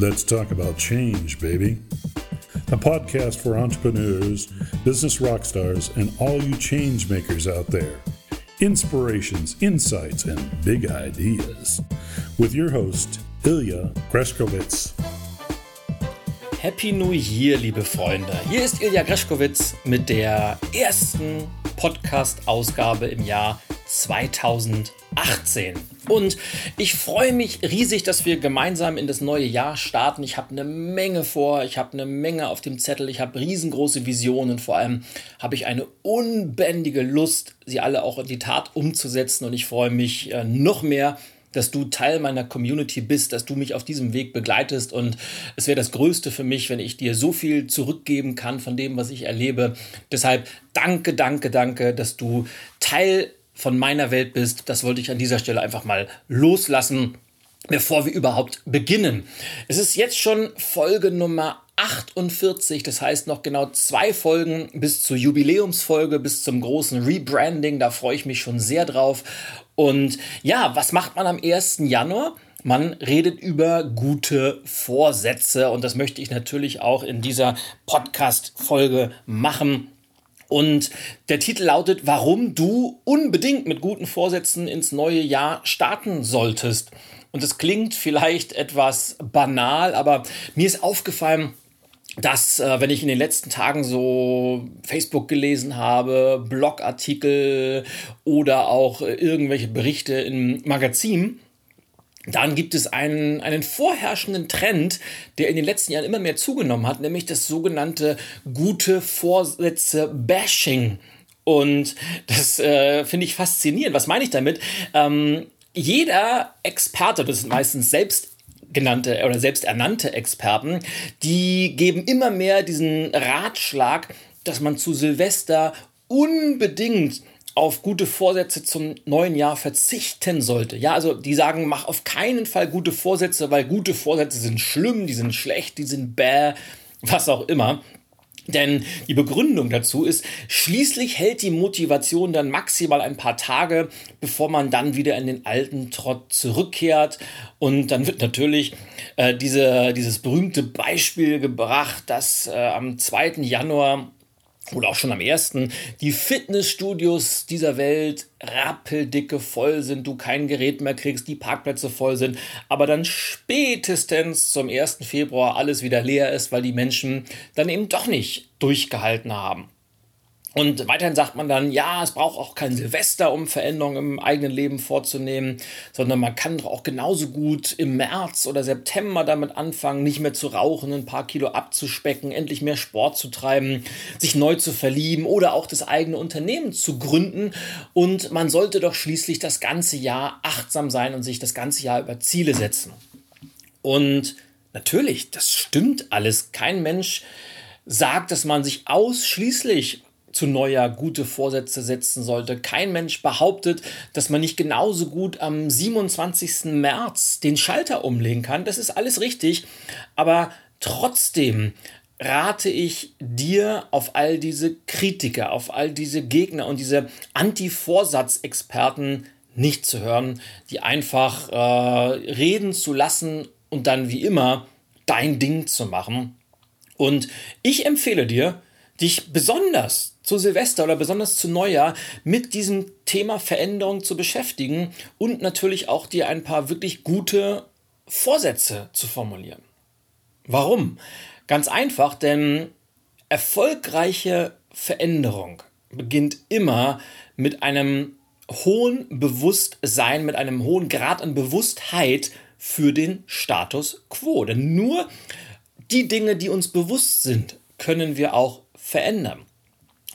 Let's talk about change, baby. A podcast for entrepreneurs, business rock stars, and all you change makers out there. Inspirations, insights, and big ideas. With your host, Ilya Greskowitz. Happy New Year, liebe Freunde. Hier ist Ilja Greschkowitz mit der ersten Podcast-Ausgabe im Jahr 2018. Und ich freue mich riesig, dass wir gemeinsam in das neue Jahr starten. Ich habe eine Menge vor, ich habe eine Menge auf dem Zettel, ich habe riesengroße Visionen. Vor allem habe ich eine unbändige Lust, sie alle auch in die Tat umzusetzen. Und ich freue mich äh, noch mehr, dass du Teil meiner Community bist, dass du mich auf diesem Weg begleitest. Und es wäre das Größte für mich, wenn ich dir so viel zurückgeben kann von dem, was ich erlebe. Deshalb danke, danke, danke, dass du Teil von meiner Welt bist. Das wollte ich an dieser Stelle einfach mal loslassen, bevor wir überhaupt beginnen. Es ist jetzt schon Folge Nummer 48, das heißt noch genau zwei Folgen bis zur Jubiläumsfolge, bis zum großen Rebranding. Da freue ich mich schon sehr drauf. Und ja, was macht man am 1. Januar? Man redet über gute Vorsätze und das möchte ich natürlich auch in dieser Podcast-Folge machen. Und der Titel lautet, warum du unbedingt mit guten Vorsätzen ins neue Jahr starten solltest. Und es klingt vielleicht etwas banal, aber mir ist aufgefallen, dass, äh, wenn ich in den letzten Tagen so Facebook gelesen habe, Blogartikel oder auch äh, irgendwelche Berichte im Magazin, dann gibt es einen, einen vorherrschenden Trend, der in den letzten Jahren immer mehr zugenommen hat, nämlich das sogenannte gute Vorsätze-Bashing. Und das äh, finde ich faszinierend. Was meine ich damit? Ähm, jeder Experte, das sind meistens selbst genannte oder selbsternannte Experten, die geben immer mehr diesen Ratschlag, dass man zu Silvester unbedingt auf gute Vorsätze zum neuen Jahr verzichten sollte. Ja, also die sagen, mach auf keinen Fall gute Vorsätze, weil gute Vorsätze sind schlimm, die sind schlecht, die sind bäh, was auch immer. Denn die Begründung dazu ist, schließlich hält die Motivation dann maximal ein paar Tage, bevor man dann wieder in den alten Trott zurückkehrt. Und dann wird natürlich äh, diese, dieses berühmte Beispiel gebracht, dass äh, am 2. Januar oder auch schon am ersten, die Fitnessstudios dieser Welt rappeldicke voll sind, du kein Gerät mehr kriegst, die Parkplätze voll sind, aber dann spätestens zum 1. Februar alles wieder leer ist, weil die Menschen dann eben doch nicht durchgehalten haben. Und weiterhin sagt man dann, ja, es braucht auch kein Silvester, um Veränderungen im eigenen Leben vorzunehmen, sondern man kann doch auch genauso gut im März oder September damit anfangen, nicht mehr zu rauchen, ein paar Kilo abzuspecken, endlich mehr Sport zu treiben, sich neu zu verlieben oder auch das eigene Unternehmen zu gründen. Und man sollte doch schließlich das ganze Jahr achtsam sein und sich das ganze Jahr über Ziele setzen. Und natürlich, das stimmt alles. Kein Mensch sagt, dass man sich ausschließlich zu Neujahr gute Vorsätze setzen sollte. Kein Mensch behauptet, dass man nicht genauso gut am 27. März den Schalter umlegen kann. Das ist alles richtig. Aber trotzdem rate ich dir auf all diese Kritiker, auf all diese Gegner und diese Anti-Vorsatz-Experten nicht zu hören, die einfach äh, reden zu lassen und dann wie immer dein Ding zu machen. Und ich empfehle dir, dich besonders zu Silvester oder besonders zu Neujahr mit diesem Thema Veränderung zu beschäftigen und natürlich auch dir ein paar wirklich gute Vorsätze zu formulieren. Warum? Ganz einfach, denn erfolgreiche Veränderung beginnt immer mit einem hohen Bewusstsein, mit einem hohen Grad an Bewusstheit für den Status quo. Denn nur die Dinge, die uns bewusst sind, können wir auch verändern.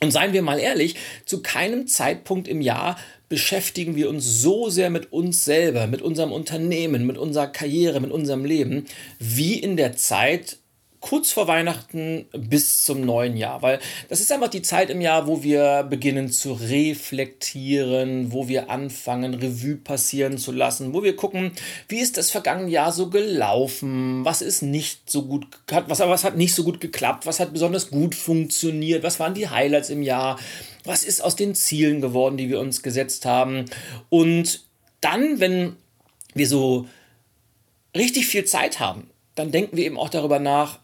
Und seien wir mal ehrlich, zu keinem Zeitpunkt im Jahr beschäftigen wir uns so sehr mit uns selber, mit unserem Unternehmen, mit unserer Karriere, mit unserem Leben, wie in der Zeit, kurz vor Weihnachten bis zum neuen Jahr, weil das ist einfach die Zeit im Jahr, wo wir beginnen zu reflektieren, wo wir anfangen, Revue passieren zu lassen, wo wir gucken, wie ist das vergangene Jahr so gelaufen, was ist nicht so gut, was, was hat nicht so gut geklappt, was hat besonders gut funktioniert, was waren die Highlights im Jahr, was ist aus den Zielen geworden, die wir uns gesetzt haben. Und dann, wenn wir so richtig viel Zeit haben, dann denken wir eben auch darüber nach,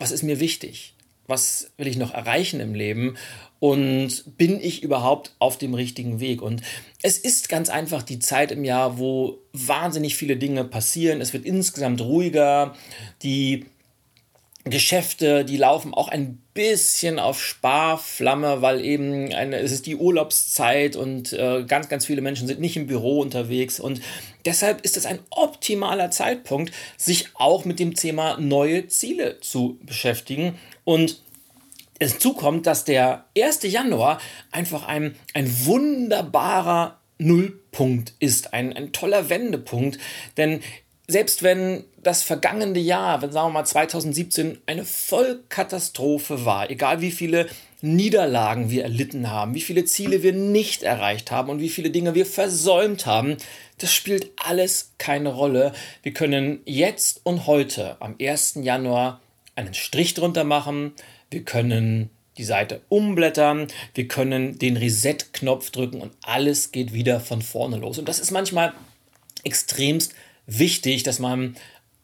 was ist mir wichtig? Was will ich noch erreichen im Leben? Und bin ich überhaupt auf dem richtigen Weg? Und es ist ganz einfach die Zeit im Jahr, wo wahnsinnig viele Dinge passieren. Es wird insgesamt ruhiger. Die Geschäfte, die laufen auch ein bisschen auf Sparflamme, weil eben eine, es ist die Urlaubszeit und äh, ganz, ganz viele Menschen sind nicht im Büro unterwegs. Und deshalb ist es ein optimaler Zeitpunkt, sich auch mit dem Thema neue Ziele zu beschäftigen. Und Hinzu kommt, dass der 1. Januar einfach ein, ein wunderbarer Nullpunkt ist, ein, ein toller Wendepunkt. Denn selbst wenn das vergangene Jahr, wenn sagen wir mal 2017, eine Vollkatastrophe war, egal wie viele Niederlagen wir erlitten haben, wie viele Ziele wir nicht erreicht haben und wie viele Dinge wir versäumt haben, das spielt alles keine Rolle. Wir können jetzt und heute am 1. Januar einen Strich drunter machen, wir können die Seite umblättern, wir können den Reset-Knopf drücken und alles geht wieder von vorne los. Und das ist manchmal extremst wichtig, dass man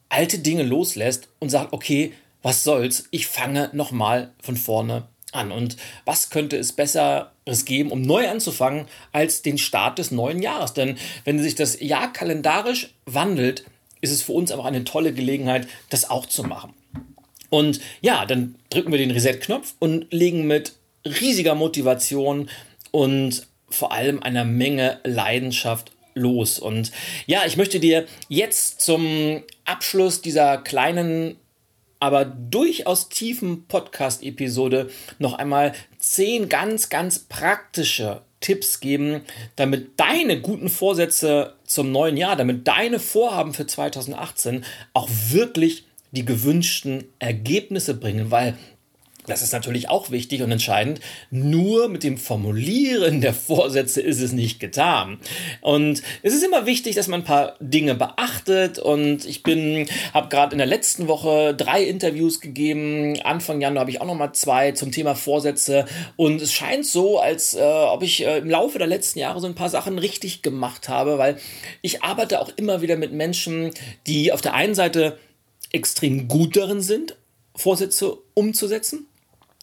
alte Dinge loslässt und sagt, okay, was soll's, ich fange nochmal von vorne an. Und was könnte es Besseres geben, um neu anzufangen, als den Start des neuen Jahres? Denn wenn sich das Jahr kalendarisch wandelt, ist es für uns einfach eine tolle Gelegenheit, das auch zu machen. Und ja, dann drücken wir den Reset-Knopf und legen mit riesiger Motivation und vor allem einer Menge Leidenschaft los. Und ja, ich möchte dir jetzt zum Abschluss dieser kleinen, aber durchaus tiefen Podcast-Episode noch einmal zehn ganz, ganz praktische Tipps geben, damit deine guten Vorsätze zum neuen Jahr, damit deine Vorhaben für 2018 auch wirklich die gewünschten Ergebnisse bringen, weil das ist natürlich auch wichtig und entscheidend. Nur mit dem Formulieren der Vorsätze ist es nicht getan. Und es ist immer wichtig, dass man ein paar Dinge beachtet. Und ich bin, habe gerade in der letzten Woche drei Interviews gegeben. Anfang Januar habe ich auch noch mal zwei zum Thema Vorsätze. Und es scheint so, als äh, ob ich äh, im Laufe der letzten Jahre so ein paar Sachen richtig gemacht habe, weil ich arbeite auch immer wieder mit Menschen, die auf der einen Seite extrem gut darin sind, Vorsätze umzusetzen.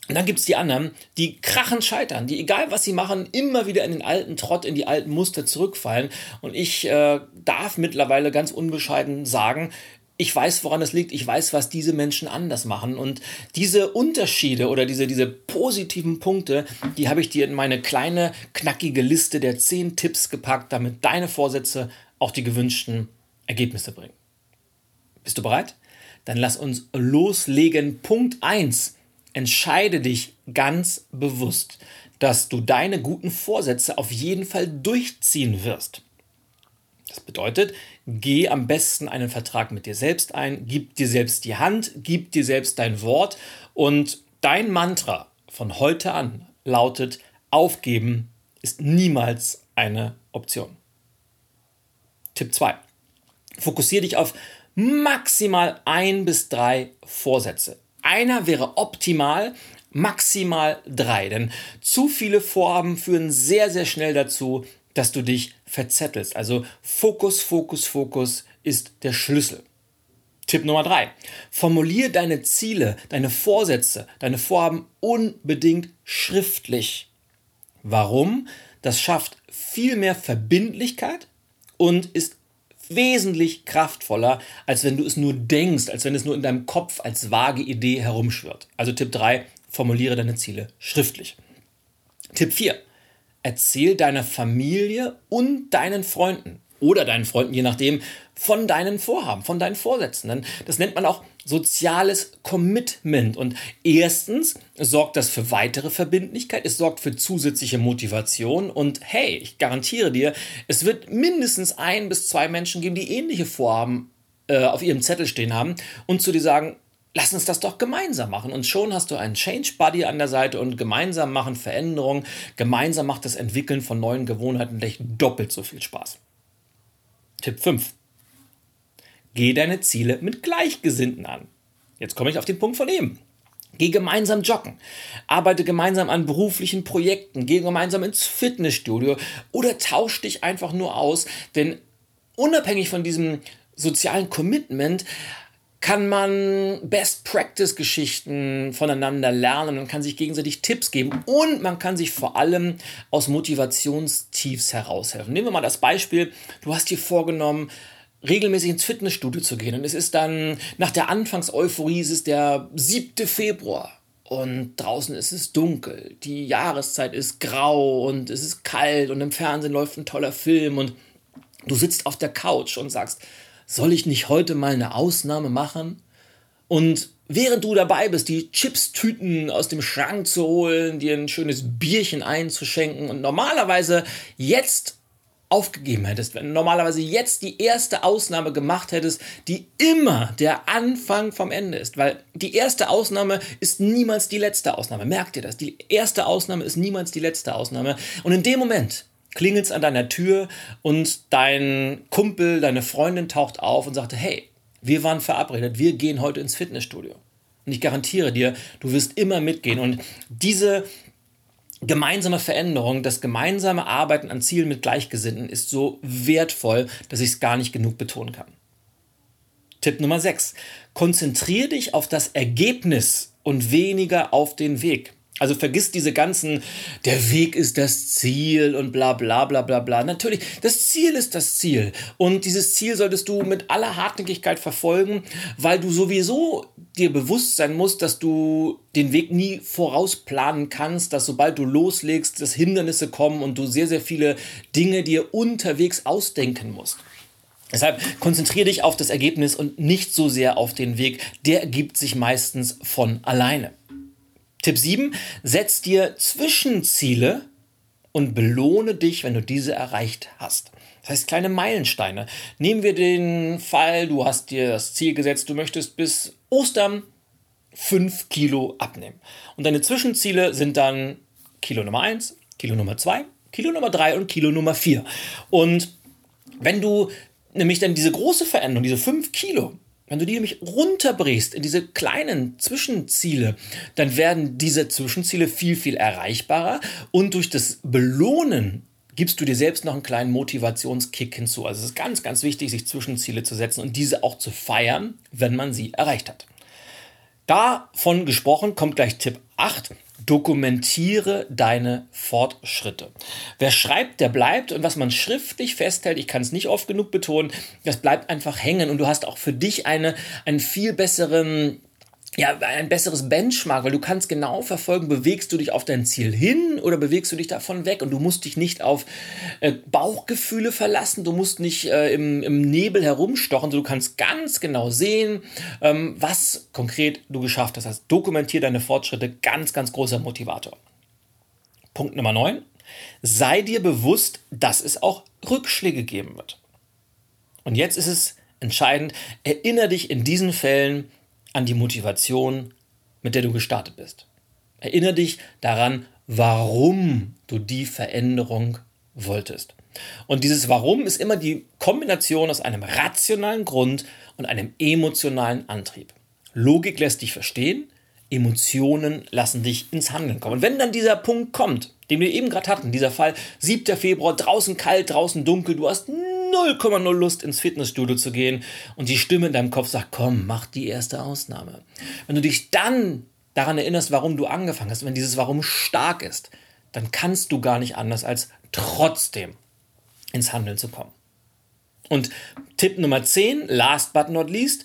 Und dann gibt es die anderen, die krachen scheitern, die egal was sie machen, immer wieder in den alten Trott, in die alten Muster zurückfallen. Und ich äh, darf mittlerweile ganz unbescheiden sagen, ich weiß, woran es liegt, ich weiß, was diese Menschen anders machen. Und diese Unterschiede oder diese, diese positiven Punkte, die habe ich dir in meine kleine, knackige Liste der zehn Tipps gepackt, damit deine Vorsätze auch die gewünschten Ergebnisse bringen. Bist du bereit? Dann lass uns loslegen. Punkt 1. Entscheide dich ganz bewusst, dass du deine guten Vorsätze auf jeden Fall durchziehen wirst. Das bedeutet, geh am besten einen Vertrag mit dir selbst ein, gib dir selbst die Hand, gib dir selbst dein Wort und dein Mantra von heute an lautet, aufgeben ist niemals eine Option. Tipp 2. Fokussiere dich auf maximal ein bis drei Vorsätze. Einer wäre optimal, maximal drei. Denn zu viele Vorhaben führen sehr, sehr schnell dazu, dass du dich verzettelst. Also Fokus, Fokus, Fokus ist der Schlüssel. Tipp Nummer drei. Formulier deine Ziele, deine Vorsätze, deine Vorhaben unbedingt schriftlich. Warum? Das schafft viel mehr Verbindlichkeit und ist wesentlich kraftvoller, als wenn du es nur denkst, als wenn es nur in deinem Kopf als vage Idee herumschwirrt. Also Tipp 3, formuliere deine Ziele schriftlich. Tipp 4, erzähl deiner Familie und deinen Freunden oder deinen Freunden, je nachdem, von deinen Vorhaben, von deinen Vorsätzen. Das nennt man auch soziales Commitment. Und erstens sorgt das für weitere Verbindlichkeit, es sorgt für zusätzliche Motivation. Und hey, ich garantiere dir, es wird mindestens ein bis zwei Menschen geben, die ähnliche Vorhaben äh, auf ihrem Zettel stehen haben und zu dir sagen, lass uns das doch gemeinsam machen. Und schon hast du einen Change Buddy an der Seite und gemeinsam machen Veränderungen. Gemeinsam macht das Entwickeln von neuen Gewohnheiten gleich doppelt so viel Spaß. Tipp 5. Geh deine Ziele mit Gleichgesinnten an. Jetzt komme ich auf den Punkt von eben. Geh gemeinsam joggen, arbeite gemeinsam an beruflichen Projekten, geh gemeinsam ins Fitnessstudio oder tausch dich einfach nur aus, denn unabhängig von diesem sozialen Commitment kann man Best Practice Geschichten voneinander lernen und kann sich gegenseitig Tipps geben und man kann sich vor allem aus Motivationstiefs heraushelfen. Nehmen wir mal das Beispiel, du hast dir vorgenommen, regelmäßig ins Fitnessstudio zu gehen und es ist dann nach der Anfangseuphorie, es ist der 7. Februar und draußen ist es dunkel, die Jahreszeit ist grau und es ist kalt und im Fernsehen läuft ein toller Film und du sitzt auf der Couch und sagst, soll ich nicht heute mal eine Ausnahme machen? Und während du dabei bist, die Chipstüten aus dem Schrank zu holen, dir ein schönes Bierchen einzuschenken und normalerweise jetzt aufgegeben hättest, wenn du normalerweise jetzt die erste Ausnahme gemacht hättest, die immer der Anfang vom Ende ist, weil die erste Ausnahme ist niemals die letzte Ausnahme. Merkt ihr das? Die erste Ausnahme ist niemals die letzte Ausnahme. Und in dem Moment klingelt es an deiner Tür und dein Kumpel, deine Freundin taucht auf und sagt, hey, wir waren verabredet, wir gehen heute ins Fitnessstudio. Und ich garantiere dir, du wirst immer mitgehen. Und diese gemeinsame Veränderung, das gemeinsame Arbeiten an Zielen mit Gleichgesinnten ist so wertvoll, dass ich es gar nicht genug betonen kann. Tipp Nummer 6. Konzentriere dich auf das Ergebnis und weniger auf den Weg. Also vergiss diese ganzen, der Weg ist das Ziel und bla bla bla bla bla. Natürlich, das Ziel ist das Ziel. Und dieses Ziel solltest du mit aller Hartnäckigkeit verfolgen, weil du sowieso dir bewusst sein musst, dass du den Weg nie vorausplanen kannst, dass sobald du loslegst, dass Hindernisse kommen und du sehr, sehr viele Dinge dir unterwegs ausdenken musst. Deshalb konzentriere dich auf das Ergebnis und nicht so sehr auf den Weg. Der ergibt sich meistens von alleine. Tipp 7, setz dir Zwischenziele und belohne dich, wenn du diese erreicht hast. Das heißt kleine Meilensteine. Nehmen wir den Fall, du hast dir das Ziel gesetzt, du möchtest bis Ostern 5 Kilo abnehmen. Und deine Zwischenziele sind dann Kilo Nummer 1, Kilo Nummer 2, Kilo Nummer 3 und Kilo Nummer 4. Und wenn du nämlich dann diese große Veränderung, diese 5 Kilo, wenn du die nämlich runterbrichst in diese kleinen Zwischenziele, dann werden diese Zwischenziele viel, viel erreichbarer und durch das Belohnen gibst du dir selbst noch einen kleinen Motivationskick hinzu. Also es ist ganz, ganz wichtig, sich Zwischenziele zu setzen und diese auch zu feiern, wenn man sie erreicht hat. Davon gesprochen kommt gleich Tipp 8. Dokumentiere deine Fortschritte. Wer schreibt, der bleibt und was man schriftlich festhält, ich kann es nicht oft genug betonen, das bleibt einfach hängen und du hast auch für dich eine, einen viel besseren ja, ein besseres Benchmark, weil du kannst genau verfolgen, bewegst du dich auf dein Ziel hin oder bewegst du dich davon weg und du musst dich nicht auf äh, Bauchgefühle verlassen, du musst nicht äh, im, im Nebel herumstochen, du kannst ganz genau sehen, ähm, was konkret du geschafft hast. Heißt, dokumentier deine Fortschritte, ganz, ganz großer Motivator. Punkt Nummer 9. Sei dir bewusst, dass es auch Rückschläge geben wird. Und jetzt ist es entscheidend, erinnere dich in diesen Fällen an die Motivation, mit der du gestartet bist. Erinnere dich daran, warum du die Veränderung wolltest. Und dieses Warum ist immer die Kombination aus einem rationalen Grund und einem emotionalen Antrieb. Logik lässt dich verstehen, Emotionen lassen dich ins Handeln kommen. Und wenn dann dieser Punkt kommt, den wir eben gerade hatten, dieser Fall, 7. Februar, draußen kalt, draußen dunkel, du hast 0,0 Lust ins Fitnessstudio zu gehen und die Stimme in deinem Kopf sagt, komm, mach die erste Ausnahme. Wenn du dich dann daran erinnerst, warum du angefangen hast, wenn dieses Warum stark ist, dann kannst du gar nicht anders als trotzdem ins Handeln zu kommen. Und Tipp Nummer 10, last but not least,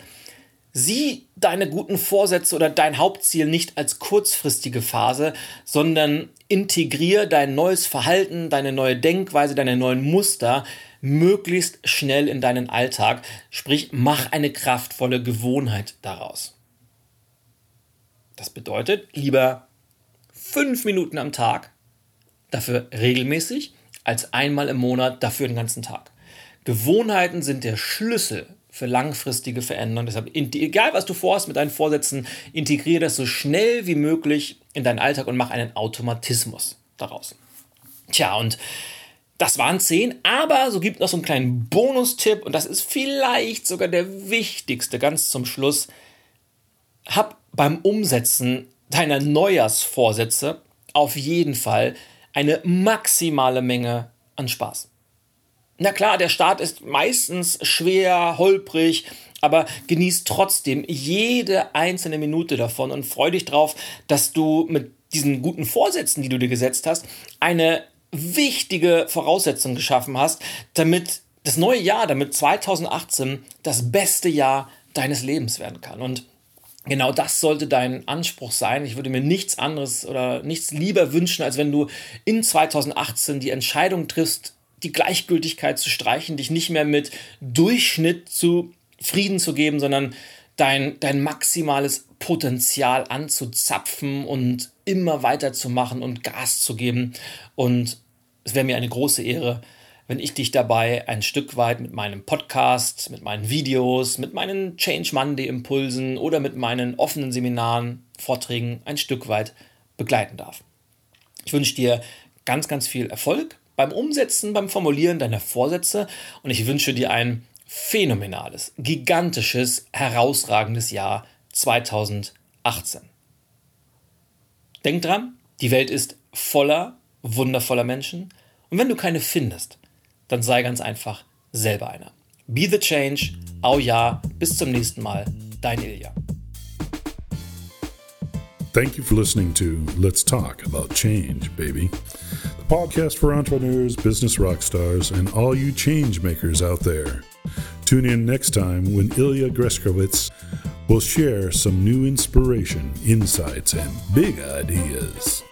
sieh deine guten Vorsätze oder dein Hauptziel nicht als kurzfristige Phase, sondern integriere dein neues Verhalten, deine neue Denkweise, deine neuen Muster möglichst schnell in deinen Alltag. Sprich, mach eine kraftvolle Gewohnheit daraus. Das bedeutet, lieber fünf Minuten am Tag, dafür regelmäßig, als einmal im Monat, dafür den ganzen Tag. Gewohnheiten sind der Schlüssel für langfristige Veränderungen. Deshalb, egal was du vorhast mit deinen Vorsätzen, integriere das so schnell wie möglich in deinen Alltag und mach einen Automatismus daraus. Tja, und das waren zehn, aber so gibt noch so einen kleinen Bonustipp und das ist vielleicht sogar der wichtigste ganz zum Schluss. Hab beim Umsetzen deiner Neujahrsvorsätze auf jeden Fall eine maximale Menge an Spaß. Na klar, der Start ist meistens schwer, holprig, aber genieß trotzdem jede einzelne Minute davon und freu dich drauf, dass du mit diesen guten Vorsätzen, die du dir gesetzt hast, eine wichtige Voraussetzung geschaffen hast, damit das neue Jahr, damit 2018 das beste Jahr deines Lebens werden kann. Und genau das sollte dein Anspruch sein. Ich würde mir nichts anderes oder nichts lieber wünschen, als wenn du in 2018 die Entscheidung triffst, die Gleichgültigkeit zu streichen, dich nicht mehr mit Durchschnitt zufrieden zu geben, sondern dein, dein maximales Potenzial anzuzapfen und immer weiterzumachen und Gas zu geben. Und es wäre mir eine große Ehre, wenn ich dich dabei ein Stück weit mit meinem Podcast, mit meinen Videos, mit meinen Change Monday Impulsen oder mit meinen offenen Seminaren, Vorträgen ein Stück weit begleiten darf. Ich wünsche dir ganz, ganz viel Erfolg beim Umsetzen, beim Formulieren deiner Vorsätze und ich wünsche dir ein phänomenales, gigantisches, herausragendes Jahr 2018. Denk dran, die Welt ist voller wundervoller Menschen und wenn du keine findest, dann sei ganz einfach selber einer. Be the change, au ja, bis zum nächsten Mal, dein Ilja. Thank you for listening to Let's Talk About Change, baby. The podcast for entrepreneurs, business rock stars, and all you change makers out there. Tune in next time when Ilya Greskowitz will share some new inspiration, insights, and big ideas.